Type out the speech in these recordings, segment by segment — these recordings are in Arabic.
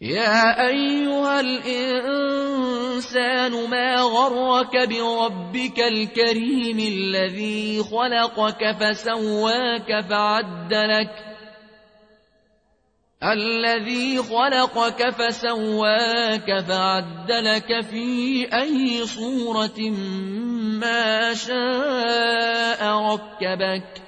يا أيها الإنسان ما غرك بربك الكريم الذي خلقك فسواك فعدلك الذي خلقك فسواك فعدلك في أي صورة ما شاء ركبك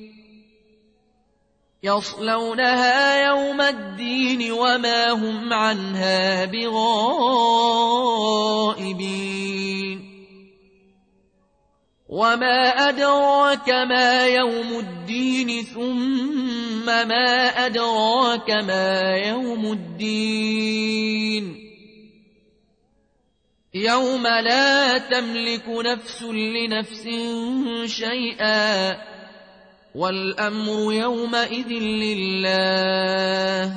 يصلونها يوم الدين وما هم عنها بغائبين. وما أدراك ما يوم الدين ثم ما أدراك ما يوم الدين. يوم لا تملك نفس لنفس شيئا والأمر يومئذ لله.